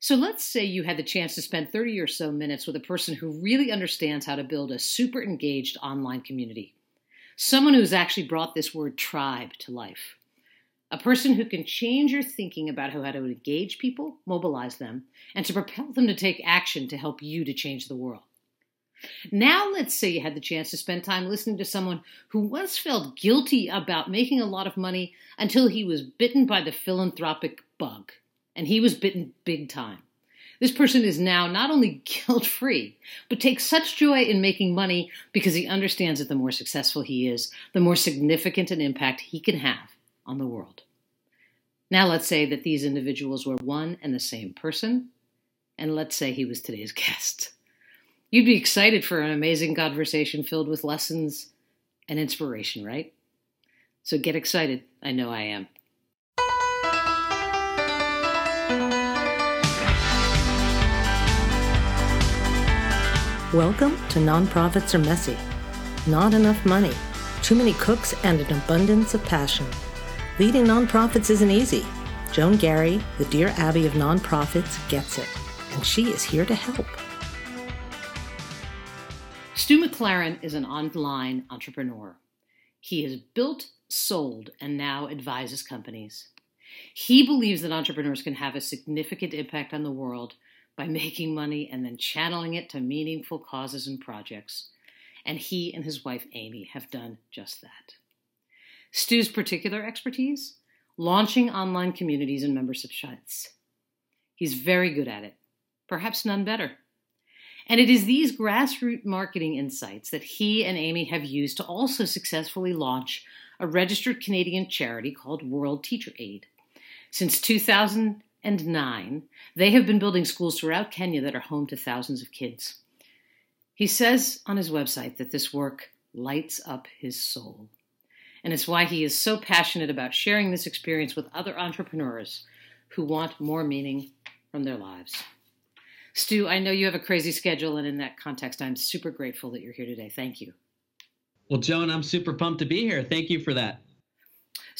So let's say you had the chance to spend 30 or so minutes with a person who really understands how to build a super engaged online community. Someone who's actually brought this word tribe to life. A person who can change your thinking about how to engage people, mobilize them, and to propel them to take action to help you to change the world. Now, let's say you had the chance to spend time listening to someone who once felt guilty about making a lot of money until he was bitten by the philanthropic bug and he was bitten big time. This person is now not only guilt free, but takes such joy in making money because he understands that the more successful he is, the more significant an impact he can have on the world. Now, let's say that these individuals were one and the same person, and let's say he was today's guest. You'd be excited for an amazing conversation filled with lessons and inspiration, right? So get excited. I know I am. Welcome to Nonprofits Are Messy. Not enough money, too many cooks, and an abundance of passion. Leading nonprofits isn't easy. Joan Garry, the Dear Abby of nonprofits, gets it, and she is here to help. Stu McLaren is an online entrepreneur. He has built, sold, and now advises companies. He believes that entrepreneurs can have a significant impact on the world by making money and then channeling it to meaningful causes and projects. And he and his wife Amy have done just that. Stu's particular expertise? Launching online communities and membership sites. He's very good at it, perhaps none better. And it is these grassroots marketing insights that he and Amy have used to also successfully launch a registered Canadian charity called World Teacher Aid. Since 2000, and nine, they have been building schools throughout Kenya that are home to thousands of kids. He says on his website that this work lights up his soul. And it's why he is so passionate about sharing this experience with other entrepreneurs who want more meaning from their lives. Stu, I know you have a crazy schedule, and in that context, I'm super grateful that you're here today. Thank you. Well, Joan, I'm super pumped to be here. Thank you for that.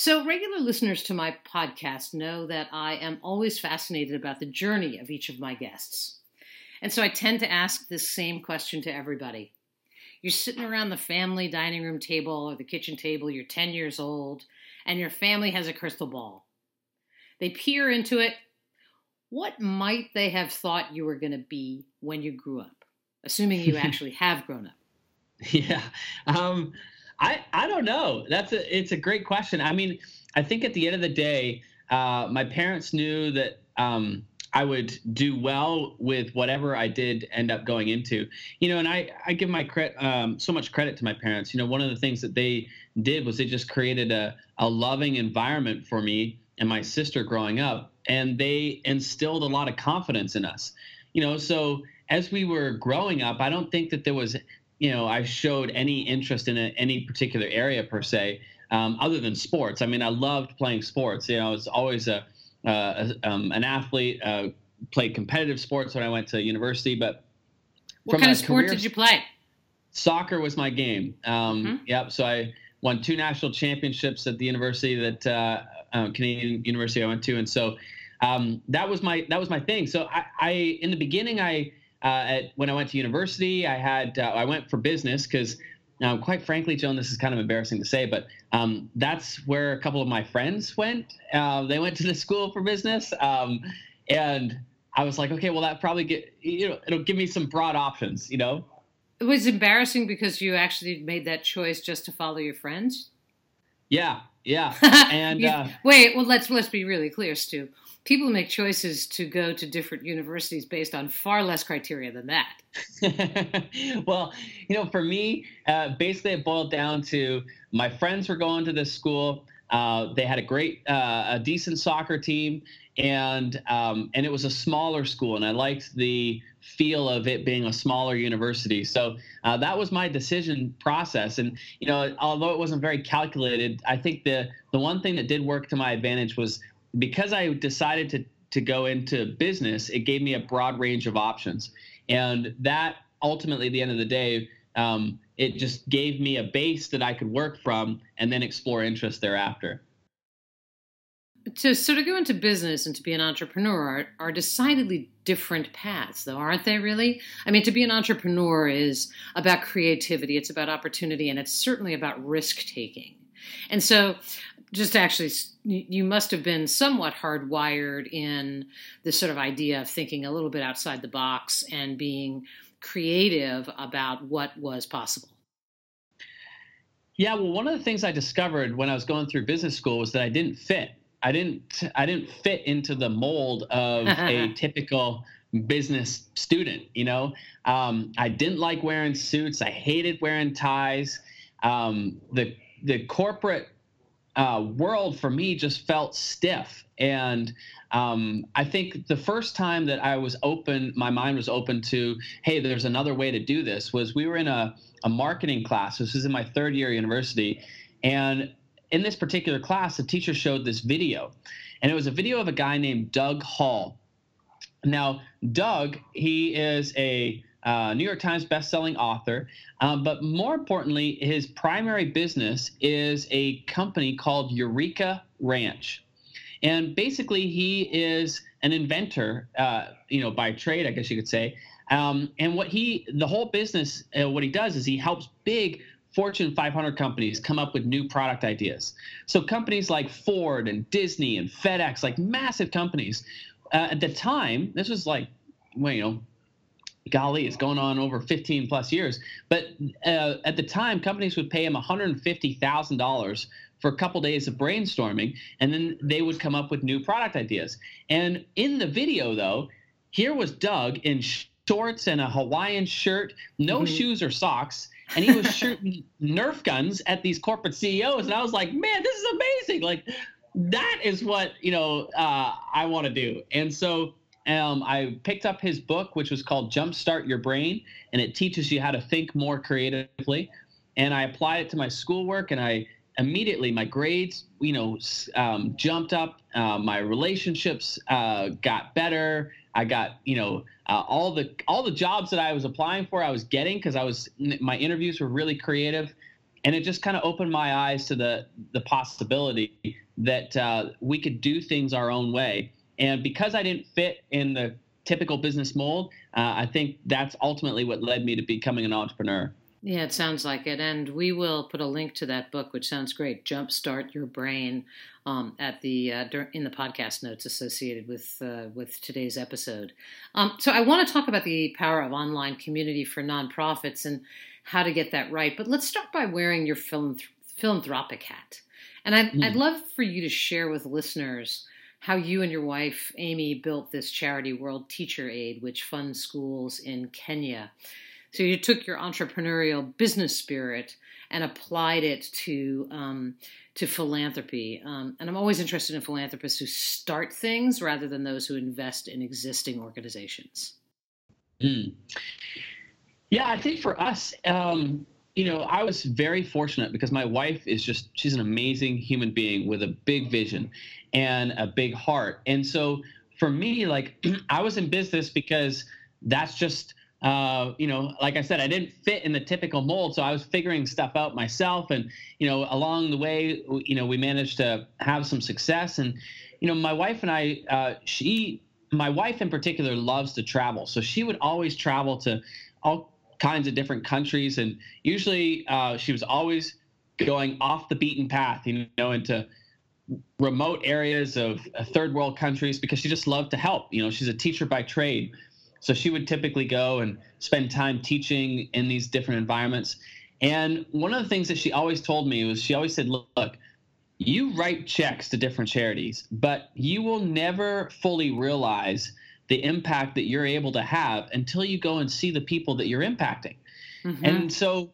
So, regular listeners to my podcast know that I am always fascinated about the journey of each of my guests. And so I tend to ask this same question to everybody. You're sitting around the family dining room table or the kitchen table, you're 10 years old, and your family has a crystal ball. They peer into it. What might they have thought you were going to be when you grew up? Assuming you actually have grown up. Yeah. Um, I I don't know. That's a it's a great question. I mean, I think at the end of the day, uh, my parents knew that um, I would do well with whatever I did end up going into. You know, and I I give my credit um, so much credit to my parents. You know, one of the things that they did was they just created a a loving environment for me and my sister growing up, and they instilled a lot of confidence in us. You know, so as we were growing up, I don't think that there was you know I've showed any interest in a, any particular area per se, um, other than sports. I mean, I loved playing sports. You know, I was always a, uh, a um, an athlete. Uh, played competitive sports when I went to university, but what kind of sports did you play? Soccer was my game. Um, mm-hmm. Yep. So I won two national championships at the university that uh, uh, Canadian university I went to, and so um, that was my that was my thing. So I, I in the beginning I at when I went to university. I had uh, I went for business because now, quite frankly, Joan, this is kind of embarrassing to say, but um, that's where a couple of my friends went. Uh, they went to the school for business, um, and I was like, okay, well, that probably get you know it'll give me some broad options, you know. It was embarrassing because you actually made that choice just to follow your friends. Yeah, yeah. And you, uh, wait, well, let's let's be really clear, Stu people make choices to go to different universities based on far less criteria than that. well, you know, for me, uh, basically it boiled down to my friends were going to this school. Uh, they had a great, uh, a decent soccer team, and um, and it was a smaller school, and I liked the feel of it being a smaller university. So uh, that was my decision process. And you know, although it wasn't very calculated, I think the the one thing that did work to my advantage was because I decided to to go into business, it gave me a broad range of options, and that ultimately, at the end of the day, um, it just gave me a base that I could work from and then explore interest thereafter. to sort of go into business and to be an entrepreneur are, are, decidedly different paths, though, aren't they really? I mean, to be an entrepreneur is about creativity, it's about opportunity, and it's certainly about risk taking. And so, just actually, you must have been somewhat hardwired in this sort of idea of thinking a little bit outside the box and being creative about what was possible. Yeah, well, one of the things I discovered when I was going through business school was that I didn't fit. I didn't I didn't fit into the mold of a typical business student. You know, um, I didn't like wearing suits. I hated wearing ties. Um, the the corporate uh, world for me just felt stiff. And um, I think the first time that I was open, my mind was open to, hey, there's another way to do this, was we were in a, a marketing class. This was in my third year of university. And in this particular class, the teacher showed this video. And it was a video of a guy named Doug Hall. Now, Doug, he is a uh, New York Times bestselling author. Um, but more importantly, his primary business is a company called Eureka Ranch. And basically, he is an inventor, uh, you know, by trade, I guess you could say. Um, and what he, the whole business, uh, what he does is he helps big Fortune 500 companies come up with new product ideas. So companies like Ford and Disney and FedEx, like massive companies, uh, at the time, this was like, well, you know, golly, it's going on over 15 plus years. But uh, at the time, companies would pay him $150,000 for a couple days of brainstorming, and then they would come up with new product ideas. And in the video, though, here was Doug in shorts and a Hawaiian shirt, no mm-hmm. shoes or socks, and he was shooting Nerf guns at these corporate CEOs. And I was like, man, this is amazing! Like that is what you know uh, I want to do. And so um, I picked up his book, which was called Jumpstart Your Brain, and it teaches you how to think more creatively. And I applied it to my schoolwork, and I immediately my grades, you know, um, jumped up. Uh, my relationships uh, got better. I got, you know, uh, all the all the jobs that I was applying for, I was getting because I was my interviews were really creative, and it just kind of opened my eyes to the the possibility that uh, we could do things our own way and because I didn't fit in the typical business mold, uh, I think that's ultimately what led me to becoming an entrepreneur. Yeah, it sounds like it. And we will put a link to that book, which sounds great. Jumpstart Your Brain um, at the uh, in the podcast notes associated with uh, with today's episode. Um, so I want to talk about the power of online community for nonprofits and how to get that right. But let's start by wearing your philanthropic hat. And I'd, mm. I'd love for you to share with listeners how you and your wife, Amy, built this charity, World Teacher Aid, which funds schools in Kenya. So you took your entrepreneurial business spirit and applied it to um, to philanthropy. Um, and I'm always interested in philanthropists who start things rather than those who invest in existing organizations. Mm. Yeah, I think for us, um, you know, I was very fortunate because my wife is just, she's an amazing human being with a big vision and a big heart. And so for me, like, I was in business because that's just, uh, you know, like I said, I didn't fit in the typical mold. So I was figuring stuff out myself. And, you know, along the way, you know, we managed to have some success. And, you know, my wife and I, uh, she, my wife in particular loves to travel. So she would always travel to all kinds of different countries, and usually uh, she was always going off the beaten path, you know, into remote areas of uh, third world countries because she just loved to help. You know, she's a teacher by trade, so she would typically go and spend time teaching in these different environments. And one of the things that she always told me was she always said, "Look." You write checks to different charities, but you will never fully realize the impact that you're able to have until you go and see the people that you're impacting. Mm-hmm. And so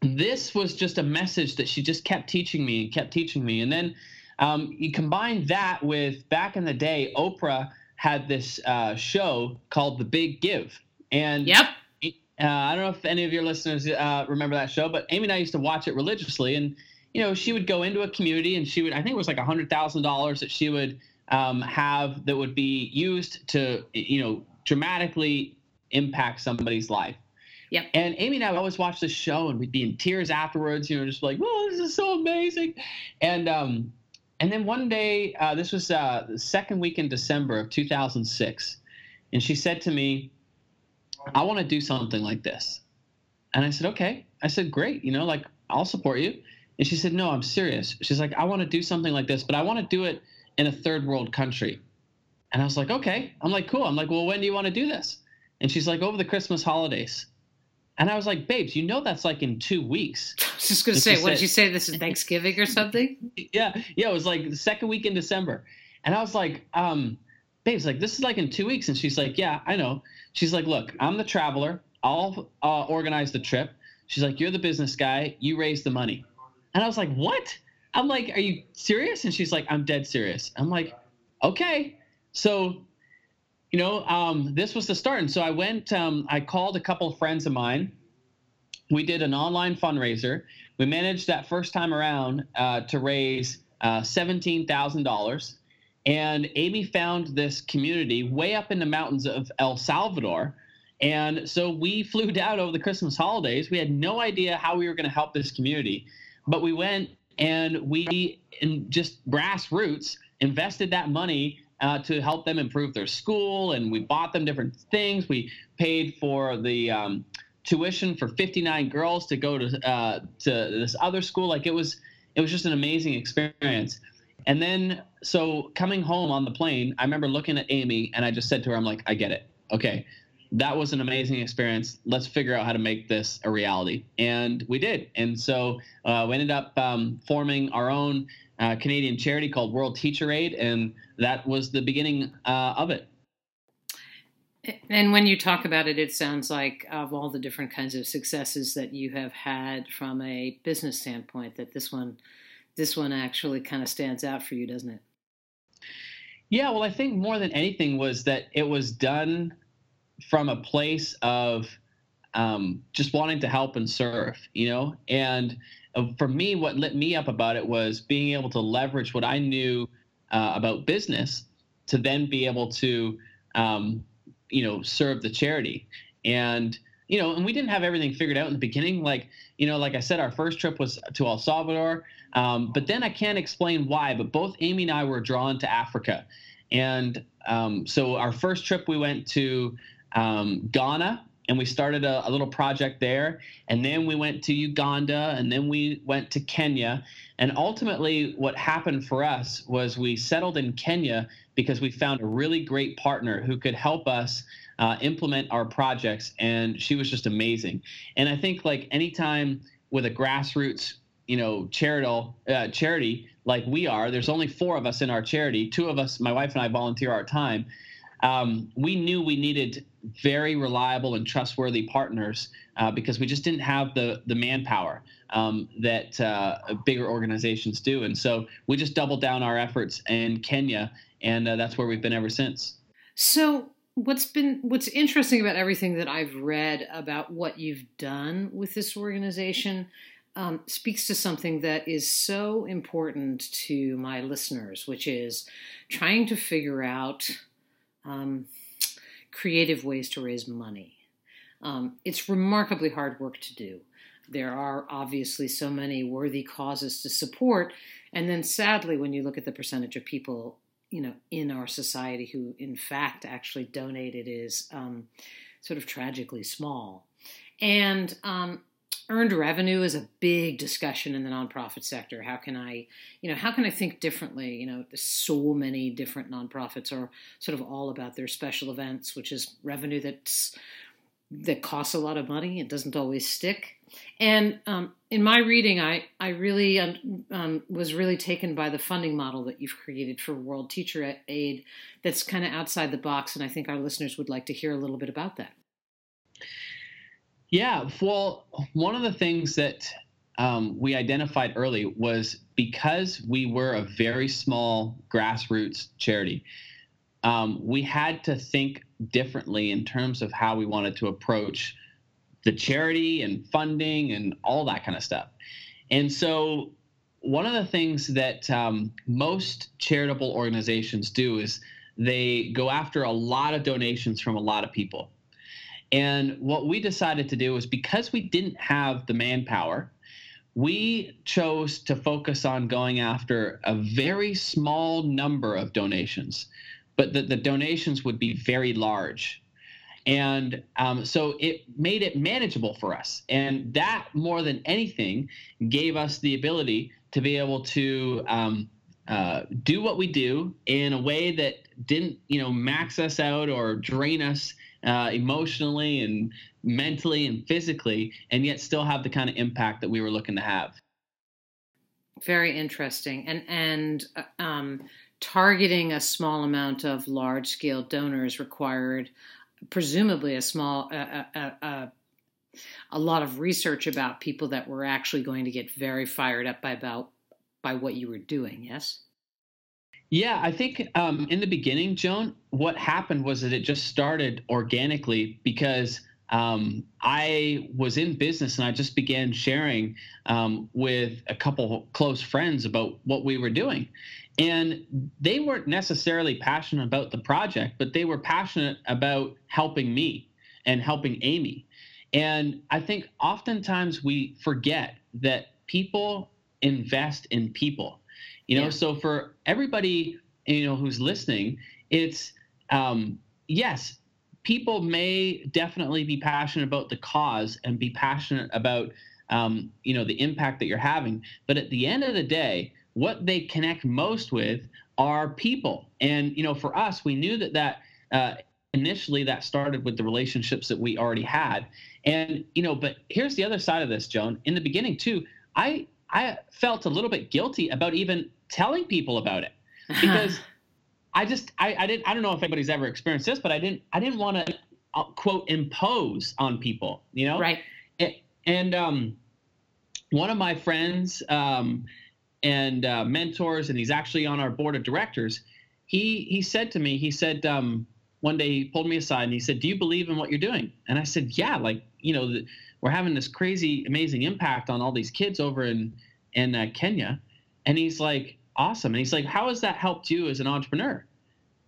this was just a message that she just kept teaching me and kept teaching me. And then um, you combine that with back in the day, Oprah had this uh, show called The Big Give. And yep. Uh, I don't know if any of your listeners uh, remember that show, but Amy and I used to watch it religiously. And, you know, she would go into a community and she would, I think it was like a $100,000 that she would um, have that would be used to you know dramatically impact somebody's life. Yep. And Amy and I always watch this show, and we'd be in tears afterwards. You know, just like, "Oh, this is so amazing," and um, and then one day, uh, this was uh, the second week in December of 2006, and she said to me, I want to do something like this. And I said, okay. I said, great. You know, like, I'll support you. And she said, no, I'm serious. She's like, I want to do something like this, but I want to do it in a third world country. And I was like, okay. I'm like, cool. I'm like, well, when do you want to do this? And she's like, over the Christmas holidays. And I was like, babes, you know that's like in two weeks. I was just gonna say, what did you say? This is Thanksgiving or something? yeah, yeah. It was like the second week in December, and I was like, um, babes, like this is like in two weeks. And she's like, yeah, I know. She's like, look, I'm the traveler. I'll uh, organize the trip. She's like, you're the business guy. You raise the money. And I was like, what? I'm like, are you serious? And she's like, I'm dead serious. I'm like, okay. So you know, um, this was the start. And so I went, um, I called a couple of friends of mine. We did an online fundraiser. We managed that first time around uh, to raise uh, $17,000. And Amy found this community way up in the mountains of El Salvador. And so we flew down over the Christmas holidays. We had no idea how we were going to help this community, but we went and we, in just grassroots, invested that money uh, to help them improve their school. And we bought them different things. We paid for the um, tuition for 59 girls to go to uh, to this other school. Like it was, it was just an amazing experience. And then, so coming home on the plane, I remember looking at Amy and I just said to her, I'm like, I get it. Okay. That was an amazing experience. Let's figure out how to make this a reality. And we did. And so uh, we ended up um, forming our own uh, Canadian charity called World Teacher Aid, and that was the beginning uh, of it. And when you talk about it, it sounds like of all the different kinds of successes that you have had from a business standpoint, that this one, this one actually kind of stands out for you, doesn't it? Yeah, well, I think more than anything was that it was done from a place of um, just wanting to help and serve, you know, and for me, what lit me up about it was being able to leverage what I knew uh, about business to then be able to, um, you know, serve the charity. And you know, and we didn't have everything figured out in the beginning. Like, you know, like I said, our first trip was to El Salvador, um, but then I can't explain why. But both Amy and I were drawn to Africa, and um, so our first trip we went to um, Ghana and we started a, a, little project there. And then we went to Uganda, and then we went to Kenya. And ultimately, what happened for us was we settled in Kenya because we found a really great partner who could help us uh, implement our projects. And she was just amazing. And I think, like, anytime with a grassroots you know charitable uh, charity like we are there's only four of us in our charity two of us my wife and i volunteer our time um, we knew we needed very reliable and trustworthy partners uh, because we just didn't have the the manpower um, that uh, bigger organizations do, and so we just doubled down our efforts in Kenya, and uh, that's where we've been ever since. So. What's been what's interesting about everything that I've read about what you've done with this organization um, speaks to something that is so important to my listeners, which is trying to figure out um, creative ways to raise money. Um, it's remarkably hard work to do. There are obviously so many worthy causes to support, and then sadly, when you look at the percentage of people, you know, in our society who, in fact, actually donate, it is um, sort of tragically small. And um, earned revenue is a big discussion in the nonprofit sector. How can I, you know, how can I think differently? You know, so many different nonprofits are sort of all about their special events, which is revenue that's that costs a lot of money. It doesn't always stick. And um, in my reading, I I really um, um, was really taken by the funding model that you've created for World Teacher Aid. That's kind of outside the box, and I think our listeners would like to hear a little bit about that. Yeah, well, one of the things that um, we identified early was because we were a very small grassroots charity, um, we had to think differently in terms of how we wanted to approach the charity and funding and all that kind of stuff. And so, one of the things that um, most charitable organizations do is they go after a lot of donations from a lot of people. And what we decided to do was because we didn't have the manpower, we chose to focus on going after a very small number of donations, but that the donations would be very large. And um, so it made it manageable for us. And that, more than anything, gave us the ability to be able to um, uh, do what we do in a way that didn't, you know, max us out or drain us uh, emotionally and mentally and physically, and yet still have the kind of impact that we were looking to have. Very interesting, and and uh, um, targeting a small amount of large scale donors required presumably a small a, a, a lot of research about people that were actually going to get very fired up by about by what you were doing. Yes. Yeah, I think um, in the beginning, Joan, what happened was that it just started organically because um, I was in business and I just began sharing um, with a couple close friends about what we were doing. And they weren't necessarily passionate about the project, but they were passionate about helping me and helping Amy. And I think oftentimes we forget that people invest in people you know, yeah. so for everybody, you know, who's listening, it's um, yes, people may definitely be passionate about the cause and be passionate about um, you know the impact that you're having. But at the end of the day, what they connect most with are people. And you know, for us, we knew that that uh, initially that started with the relationships that we already had. And you know, but here's the other side of this, Joan. In the beginning too, I I felt a little bit guilty about even telling people about it because I just I, I didn't I don't know if anybody's ever experienced this, but I didn't I didn't want to uh, quote impose on people, you know? Right. And, and um, one of my friends um, and uh, mentors, and he's actually on our board of directors. He he said to me, he said um, one day he pulled me aside and he said, "Do you believe in what you're doing?" And I said, "Yeah, like you know." The, we're having this crazy, amazing impact on all these kids over in in uh, Kenya. And he's like, awesome. And he's like, how has that helped you as an entrepreneur?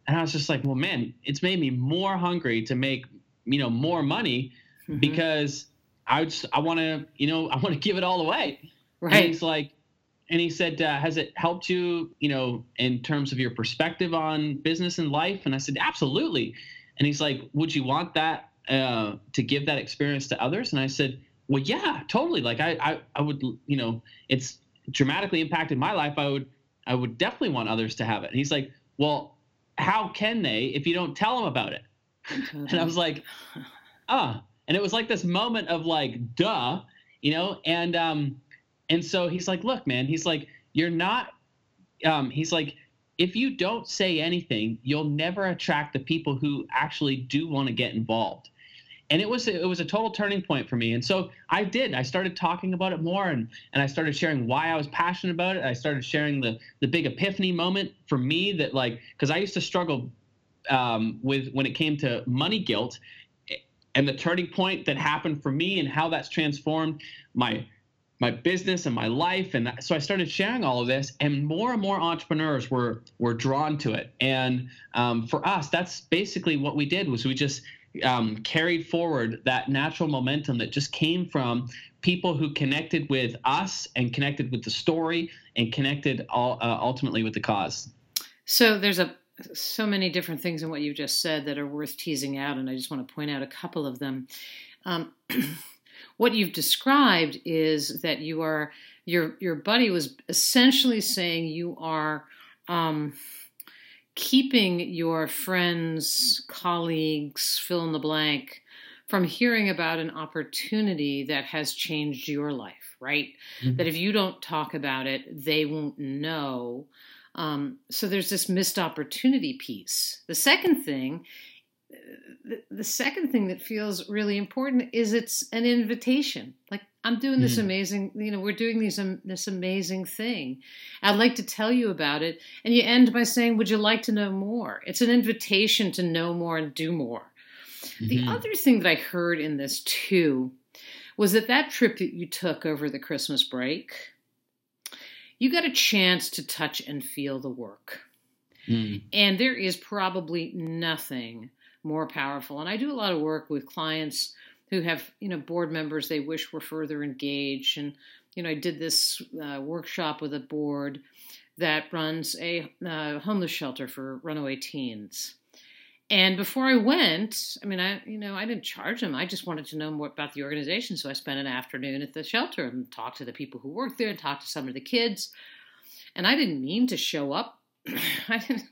And I was just like, well, man, it's made me more hungry to make, you know, more money mm-hmm. because I just, I want to, you know, I want to give it all away. Right. And he's like, and he said, uh, has it helped you, you know, in terms of your perspective on business and life? And I said, absolutely. And he's like, would you want that uh, to give that experience to others? And I said, well, yeah, totally. Like I, I, I would, you know, it's dramatically impacted my life. I would, I would definitely want others to have it. And he's like, well, how can they if you don't tell them about it? and I was like, ah, and it was like this moment of like, duh, you know, and um, and so he's like, look, man, he's like, you're not, um, he's like, if you don't say anything, you'll never attract the people who actually do want to get involved. And it was it was a total turning point for me. And so i did i started talking about it more and and i started sharing why i was passionate about it. I started sharing the the big epiphany moment for me that like because i used to struggle um, with when it came to money guilt and the turning point that happened for me and how that's transformed my my business and my life and so i started sharing all of this and more and more entrepreneurs were were drawn to it and um, for us that's basically what we did was we just um, carried forward that natural momentum that just came from people who connected with us and connected with the story and connected all, uh, ultimately with the cause. So there's a so many different things in what you just said that are worth teasing out, and I just want to point out a couple of them. Um, what you've described is that you are your your buddy was essentially saying you are. Um, keeping your friends, colleagues, fill in the blank, from hearing about an opportunity that has changed your life, right? Mm-hmm. That if you don't talk about it, they won't know. Um, so there's this missed opportunity piece. The second thing, the, the second thing that feels really important is it's an invitation. Like I'm doing this mm. amazing, you know, we're doing these um, this amazing thing. I'd like to tell you about it. And you end by saying, "Would you like to know more?" It's an invitation to know more and do more. Mm-hmm. The other thing that I heard in this too was that that trip that you took over the Christmas break, you got a chance to touch and feel the work. Mm. And there is probably nothing more powerful. And I do a lot of work with clients who have you know board members they wish were further engaged and you know, I did this uh, workshop with a board that runs a uh, homeless shelter for runaway teens. And before I went, I mean, I you know I didn't charge them. I just wanted to know more about the organization, so I spent an afternoon at the shelter and talked to the people who work there, and talked to some of the kids. And I didn't mean to show up. I didn't.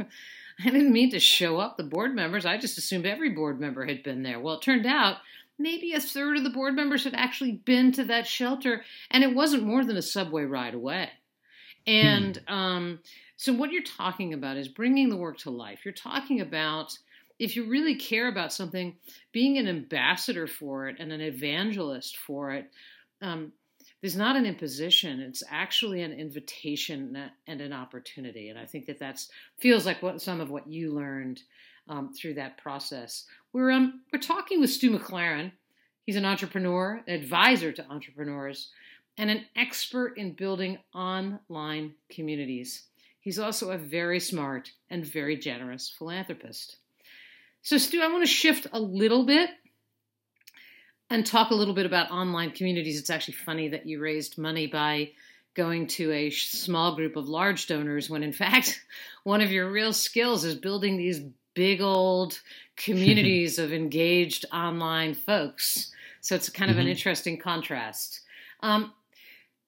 I didn't mean to show up the board members. I just assumed every board member had been there. Well, it turned out maybe a third of the board members had actually been to that shelter, and it wasn't more than a subway ride away. And hmm. um, so, what you're talking about is bringing the work to life. You're talking about if you really care about something, being an ambassador for it and an evangelist for it. Um, there's not an imposition; it's actually an invitation and an opportunity. And I think that that's feels like what some of what you learned um, through that process. We're um, we're talking with Stu McLaren. He's an entrepreneur, an advisor to entrepreneurs, and an expert in building online communities. He's also a very smart and very generous philanthropist. So, Stu, I want to shift a little bit and talk a little bit about online communities. It's actually funny that you raised money by going to a small group of large donors when, in fact, one of your real skills is building these big old communities of engaged online folks. So, it's kind of mm-hmm. an interesting contrast. Um,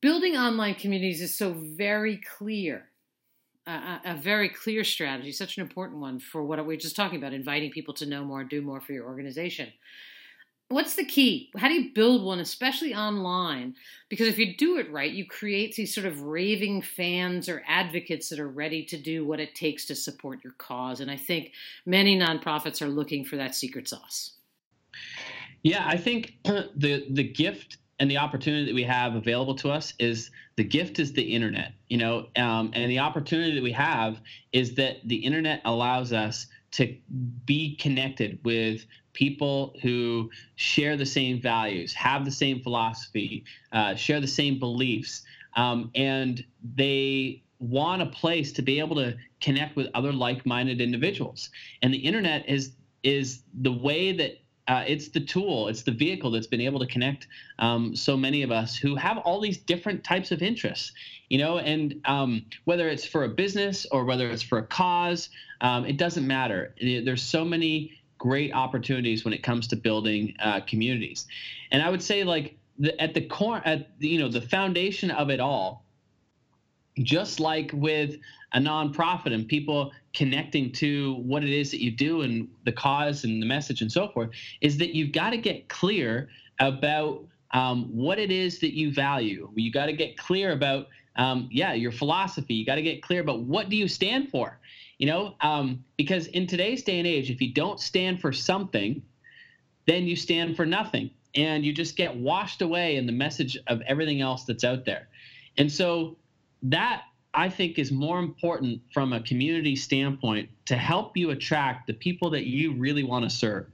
building online communities is so very clear a, a, very clear strategy, such an important one for what we're just talking about, inviting people to know more, do more for your organization. What's the key? How do you build one, especially online? Because if you do it right, you create these sort of raving fans or advocates that are ready to do what it takes to support your cause. And I think many nonprofits are looking for that secret sauce. Yeah, I think the the gift and the opportunity that we have available to us is the gift is the internet you know um, and the opportunity that we have is that the internet allows us to be connected with people who share the same values have the same philosophy uh, share the same beliefs um, and they want a place to be able to connect with other like-minded individuals. And the internet is is the way that uh, it's the tool, it's the vehicle that's been able to connect um, so many of us who have all these different types of interests, you know, and um, whether it's for a business or whether it's for a cause, um, it doesn't matter. There's so many great opportunities when it comes to building uh, communities, and I would say like the, at the core, at you know, the foundation of it all, just like with a nonprofit and people connecting to what it is that you do and the cause and the message and so forth is that you've got to get clear about um, what it is that you value. You got to get clear about, um, yeah, your philosophy. You got to get clear about what do you stand for. You know, um, because in today's day and age, if you don't stand for something, then you stand for nothing, and you just get washed away in the message of everything else that's out there. And so that I think is more important from a community standpoint to help you attract the people that you really want to serve.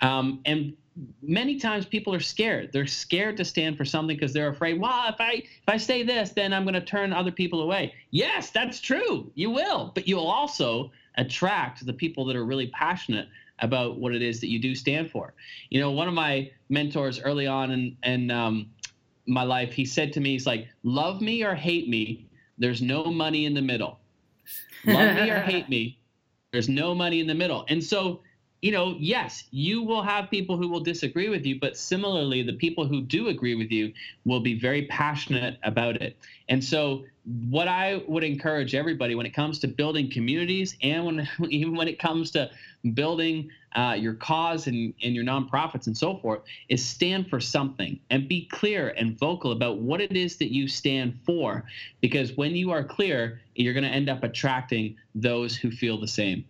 Um, and many times people are scared. They're scared to stand for something because they're afraid. Well, if I if I say this, then I'm going to turn other people away. Yes, that's true. You will, but you'll also attract the people that are really passionate about what it is that you do stand for. You know, one of my mentors early on in in um, my life, he said to me, he's like, "Love me or hate me, there's no money in the middle. Love me or hate me, there's no money in the middle. And so, you know, yes, you will have people who will disagree with you, but similarly, the people who do agree with you will be very passionate about it. And so, what I would encourage everybody when it comes to building communities and when even when it comes to building uh, your cause and, and your nonprofits and so forth is stand for something and be clear and vocal about what it is that you stand for. Because when you are clear, you're going to end up attracting those who feel the same.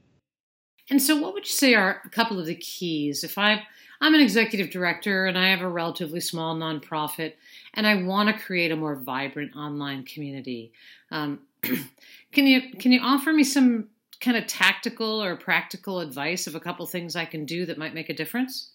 And so, what would you say are a couple of the keys? If I I'm an executive director and I have a relatively small nonprofit, and I want to create a more vibrant online community. Um, can you can you offer me some kind of tactical or practical advice of a couple things I can do that might make a difference?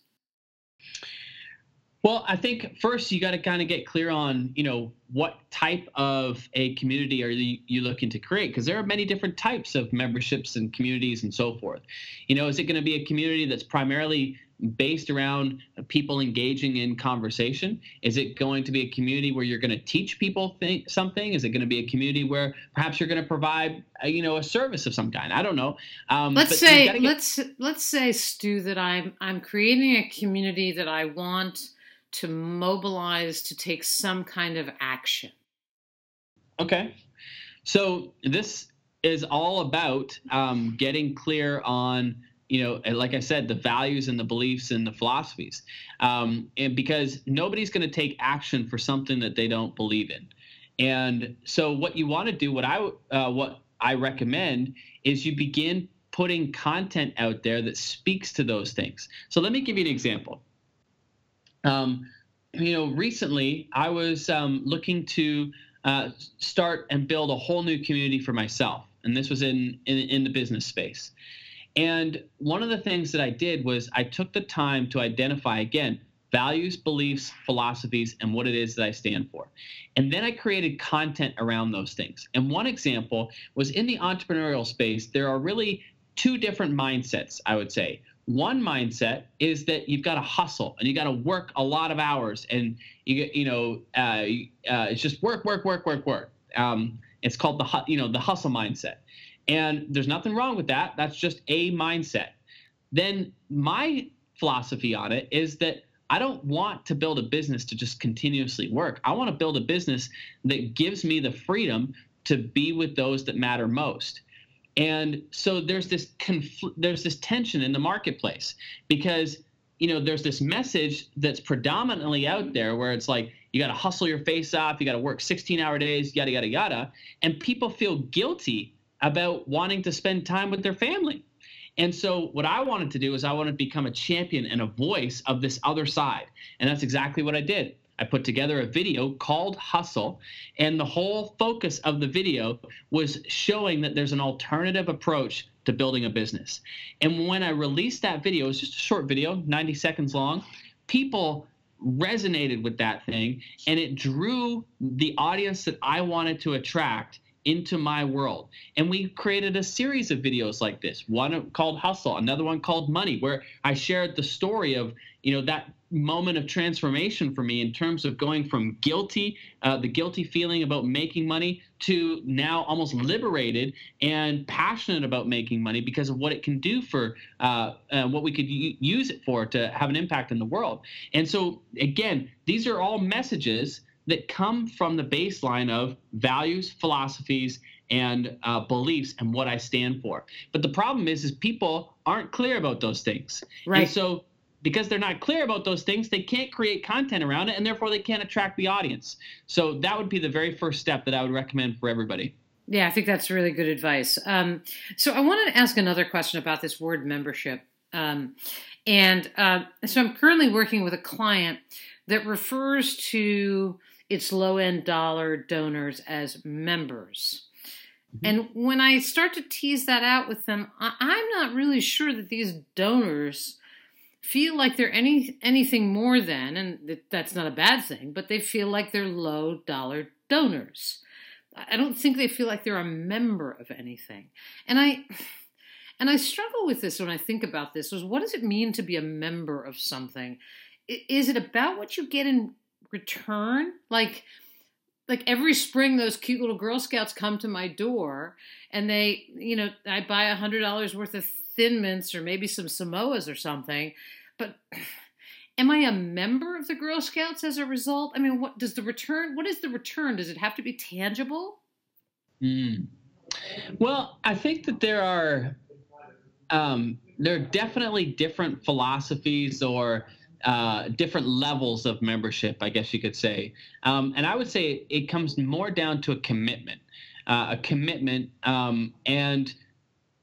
Well, I think first you got to kind of get clear on, you know, what type of a community are you, you looking to create? Because there are many different types of memberships and communities and so forth. You know, is it going to be a community that's primarily based around people engaging in conversation? Is it going to be a community where you're going to teach people think something? Is it going to be a community where perhaps you're going to provide, a, you know, a service of some kind? I don't know. Um, let's say get... let's let's say Stu that I'm I'm creating a community that I want to mobilize to take some kind of action. Okay, so this is all about um, getting clear on you know like i said the values and the beliefs and the philosophies. Um, and because nobody's going to take action for something that they don't believe in. And so what you want to do what i uh, what i recommend is you begin putting content out there that speaks to those things. So let me give you an example um, you know recently i was um, looking to uh, start and build a whole new community for myself and this was in, in in the business space and one of the things that I did was I took the time to identify again values, beliefs, philosophies, and what it is that I stand for. And then I created content around those things. And one example was in the entrepreneurial space, there are really two different mindsets, I would say. One mindset is that you've got to hustle and you got to work a lot of hours, and you you know uh, uh, it's just work, work, work, work, work. Um, it's called the you know the hustle mindset. And there's nothing wrong with that. That's just a mindset. Then my philosophy on it is that I don't want to build a business to just continuously work. I want to build a business that gives me the freedom to be with those that matter most. And so there's this there's this tension in the marketplace because you know there's this message that's predominantly out there where it's like you got to hustle your face off, you got to work 16 hour days, yada yada yada, and people feel guilty about wanting to spend time with their family. And so, what I wanted to do is, I wanted to become a champion and a voice of this other side. And that's exactly what I did. I put together a video called Hustle, and the whole focus of the video was showing that there's an alternative approach to building a business. And when I released that video, it was just a short video, 90 seconds long, people resonated with that thing and it drew the audience that I wanted to attract into my world. And we created a series of videos like this, one called Hustle, another one called Money, where I shared the story of, you know, that moment of transformation for me in terms of going from guilty, uh, the guilty feeling about making money, to now almost liberated and passionate about making money because of what it can do for uh, uh, what we could use it for to have an impact in the world. And so, again, these are all messages that come from the baseline of values, philosophies, and uh, beliefs and what I stand for. But the problem is, is people aren't clear about those things. Right. And so because they're not clear about those things, they can't create content around it, and therefore they can't attract the audience. So that would be the very first step that I would recommend for everybody. Yeah, I think that's really good advice. Um, so I wanted to ask another question about this word membership. Um, and uh, so I'm currently working with a client that refers to its low end dollar donors as members. Mm-hmm. And when I start to tease that out with them, I- I'm not really sure that these donors feel like they're any anything more than, and that's not a bad thing, but they feel like they're low dollar donors. I don't think they feel like they're a member of anything. And I and I struggle with this when I think about this. Was what does it mean to be a member of something? Is it about what you get in return? Like like every spring those cute little girl scouts come to my door and they you know i buy a hundred dollars worth of thin mints or maybe some samoas or something. But am i a member of the girl scouts as a result? I mean what does the return what is the return? Does it have to be tangible? Mm. well i think that there are um, there are definitely different philosophies or uh, different levels of membership, I guess you could say. Um, and I would say it comes more down to a commitment, uh, a commitment, um, and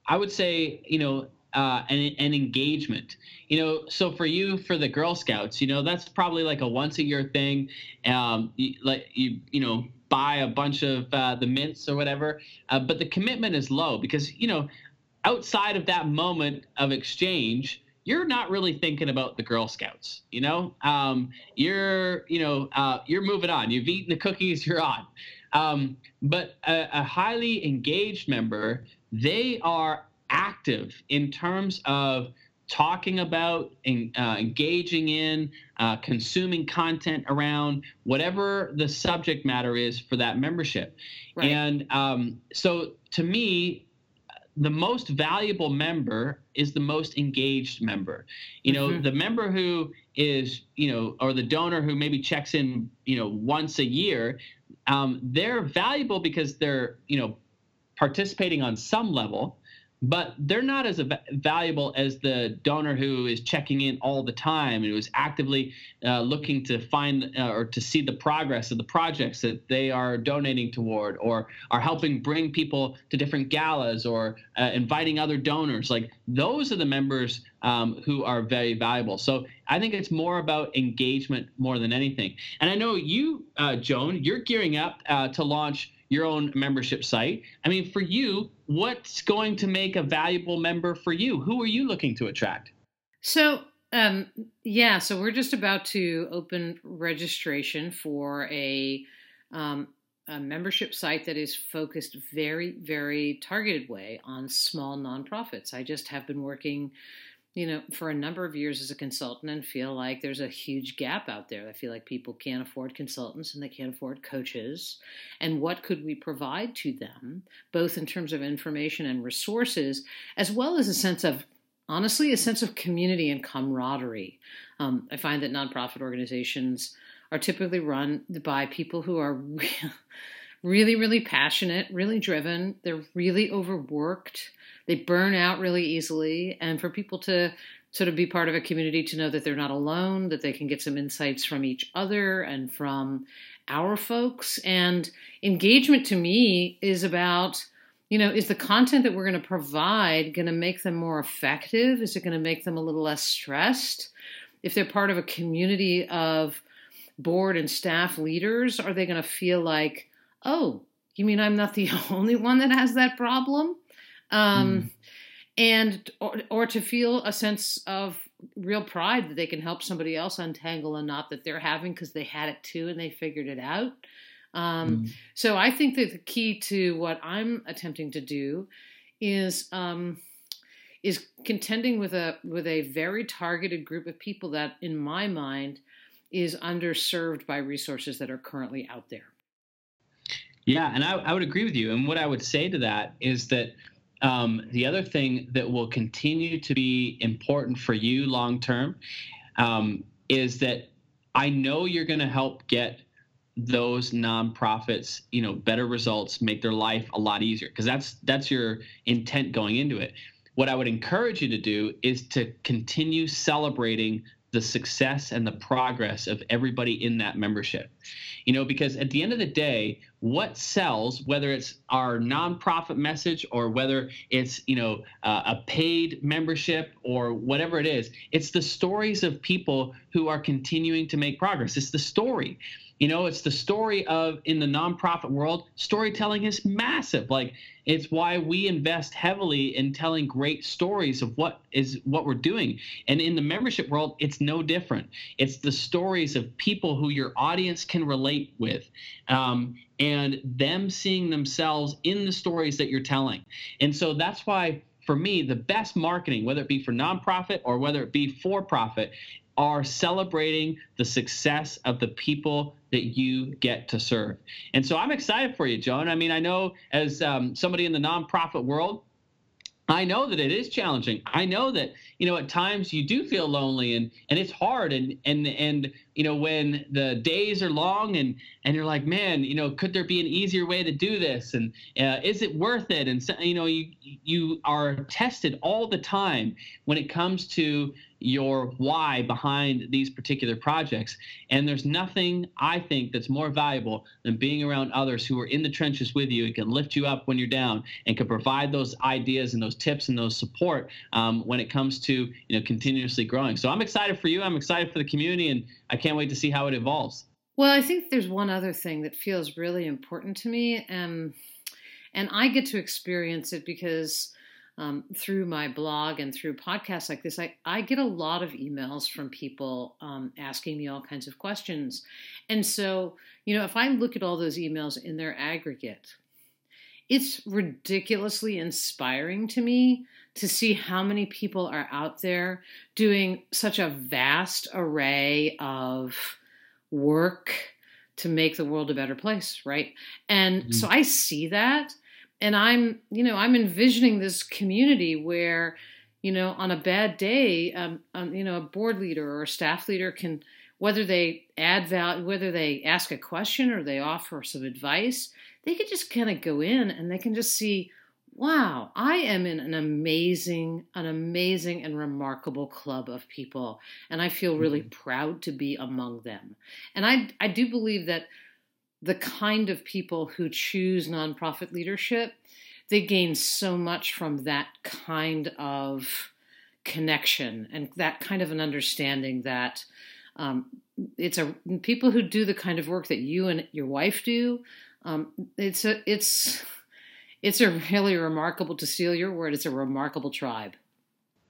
I would say, you know, uh, an, an engagement. You know, so for you, for the Girl Scouts, you know, that's probably like a once a year thing. Um, you, like you, you know, buy a bunch of uh, the mints or whatever, uh, but the commitment is low because you know, outside of that moment of exchange you're not really thinking about the Girl Scouts. You know, um, you're you know uh, you're moving on. You've eaten the cookies. You're on. Um, but a, a highly engaged member, they are active in terms of talking about and uh, engaging in, uh, consuming content around whatever the subject matter is for that membership. Right. And um, so to me, the most valuable member is the most engaged member. You know, mm-hmm. the member who is, you know, or the donor who maybe checks in, you know, once a year, um, they're valuable because they're, you know, participating on some level but they're not as valuable as the donor who is checking in all the time and who is actively uh, looking to find uh, or to see the progress of the projects that they are donating toward or are helping bring people to different galas or uh, inviting other donors. Like those are the members um, who are very valuable. So i think it's more about engagement more than anything. And i know you uh, joan you're gearing up uh, to launch your own membership site. I mean, for you, what's going to make a valuable member for you? Who are you looking to attract? So, um, yeah, so we're just about to open registration for a, um, a membership site that is focused very, very targeted way on small nonprofits. I just have been working you know, for a number of years as a consultant and feel like there's a huge gap out there. I feel like people can't afford consultants and they can't afford coaches. And what could we provide to them, both in terms of information and resources, as well as a sense of, honestly, a sense of community and camaraderie? Um, I find that nonprofit organizations are typically run by people who are really, really passionate, really driven, they're really overworked. They burn out really easily. And for people to sort of be part of a community to know that they're not alone that they can get some insights from each other and from our folks. And engagement to me is about you know is the content that we're going to provide going to make them more effective? Is it going to make them a little less stressed? If they're part of a community of board and staff leaders are they going to feel like oh you mean i'm not the only one that has that problem um, mm. and or, or to feel a sense of real pride that they can help somebody else untangle a knot that they're having because they had it too and they figured it out. Um, mm. So I think that the key to what I'm attempting to do is um, is contending with a with a very targeted group of people that, in my mind, is underserved by resources that are currently out there. Yeah, and I, I would agree with you. And what I would say to that is that um, the other thing that will continue to be important for you long term um, is that I know you're going to help get those nonprofits, you know, better results, make their life a lot easier because that's that's your intent going into it. What I would encourage you to do is to continue celebrating the success and the progress of everybody in that membership. You know, because at the end of the day, what sells, whether it's our nonprofit message or whether it's, you know, uh, a paid membership or whatever it is, it's the stories of people who are continuing to make progress. It's the story. You know, it's the story of in the nonprofit world, storytelling is massive. Like it's why we invest heavily in telling great stories of what is what we're doing. And in the membership world, it's no different. It's the stories of people who your audience can relate with. Um, and them seeing themselves in the stories that you're telling. And so that's why for me, the best marketing, whether it be for nonprofit or whether it be for profit, are celebrating the success of the people that you get to serve. And so I'm excited for you, Joan. I mean, I know as um, somebody in the nonprofit world, I know that it is challenging. I know that you know at times you do feel lonely and and it's hard and and and you know when the days are long and and you're like man you know could there be an easier way to do this and uh, is it worth it and so, you know you you are tested all the time when it comes to your why behind these particular projects. And there's nothing I think that's more valuable than being around others who are in the trenches with you and can lift you up when you're down and can provide those ideas and those tips and those support um, when it comes to you know continuously growing. So I'm excited for you. I'm excited for the community, and I can't wait to see how it evolves. Well, I think there's one other thing that feels really important to me, and and I get to experience it because um, through my blog and through podcasts like this, I, I get a lot of emails from people um, asking me all kinds of questions. And so, you know, if I look at all those emails in their aggregate, it's ridiculously inspiring to me to see how many people are out there doing such a vast array of work to make the world a better place, right? And mm-hmm. so I see that and I'm, you know, I'm envisioning this community where, you know, on a bad day, um, um, you know, a board leader or a staff leader can, whether they add value, whether they ask a question or they offer some advice, they could just kind of go in and they can just see, wow, I am in an amazing, an amazing and remarkable club of people, and I feel really mm-hmm. proud to be among them. And I, I do believe that the kind of people who choose nonprofit leadership, they gain so much from that kind of connection and that kind of an understanding that um, it's a people who do the kind of work that you and your wife do. Um, it's a it's it's a really remarkable to steal your word. It's a remarkable tribe.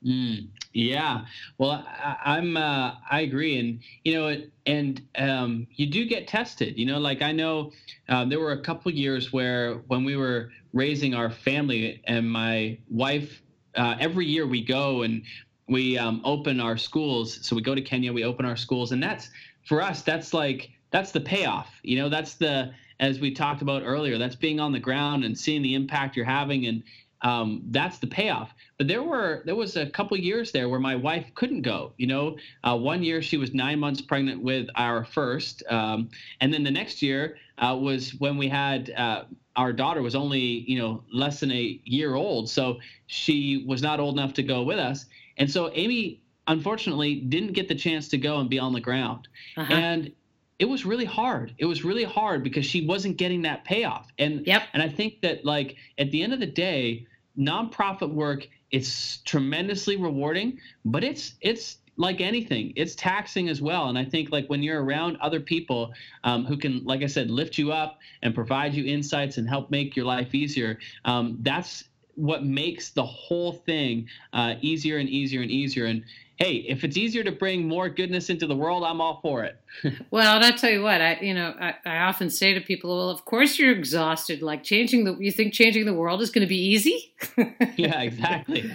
Mm, yeah. Well, I, am uh, I agree, and you know, and um, you do get tested. You know, like I know uh, there were a couple years where when we were raising our family, and my wife, uh, every year we go and we um, open our schools. So we go to Kenya, we open our schools, and that's for us. That's like that's the payoff. You know, that's the as we talked about earlier. That's being on the ground and seeing the impact you're having, and um, that's the payoff. But there were there was a couple years there where my wife couldn't go. You know, uh, one year she was nine months pregnant with our first, um, and then the next year uh, was when we had. Uh, our daughter was only, you know, less than a year old, so she was not old enough to go with us. And so Amy, unfortunately, didn't get the chance to go and be on the ground. Uh-huh. And it was really hard. It was really hard because she wasn't getting that payoff. And yep. and I think that like at the end of the day, nonprofit work it's tremendously rewarding, but it's it's like anything, it's taxing as well. And I think like when you're around other people um, who can, like I said, lift you up and provide you insights and help make your life easier, um, that's what makes the whole thing uh, easier and easier and easier. And hey, if it's easier to bring more goodness into the world, I'm all for it. well, and I tell you what, I you know I, I, often say to people, well, of course you're exhausted. Like changing the, you think changing the world is going to be easy? yeah, exactly.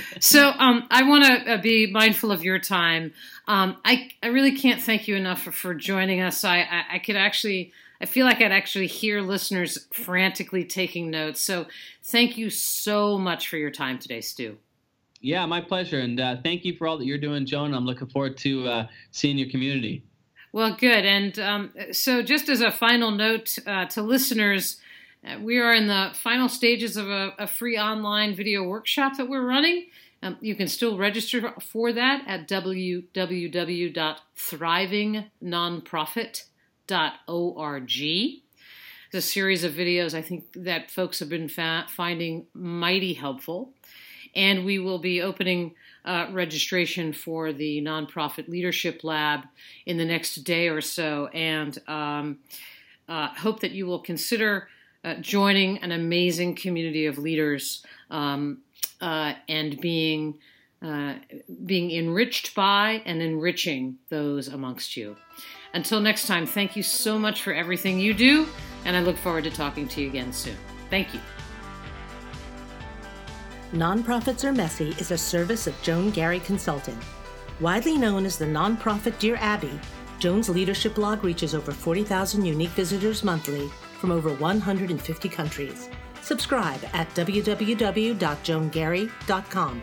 so um, I want to uh, be mindful of your time. Um, I I really can't thank you enough for, for joining us. I, I I could actually. I feel like I'd actually hear listeners frantically taking notes. So thank you so much for your time today, Stu. Yeah, my pleasure. And uh, thank you for all that you're doing, Joan. I'm looking forward to uh, seeing your community. Well, good. And um, so, just as a final note uh, to listeners, uh, we are in the final stages of a, a free online video workshop that we're running. Um, you can still register for that at www.thrivingnonprofit.org. It's a series of videos I think that folks have been fa- finding mighty helpful and we will be opening uh, registration for the nonprofit leadership lab in the next day or so, and um, uh, hope that you will consider uh, joining an amazing community of leaders um, uh, and being uh, being enriched by and enriching those amongst you. Until next time, thank you so much for everything you do, and I look forward to talking to you again soon. Thank you. Nonprofits Are Messy is a service of Joan Garry Consulting. Widely known as the nonprofit Dear Abby, Joan's leadership blog reaches over 40,000 unique visitors monthly from over 150 countries. Subscribe at www.joangarry.com.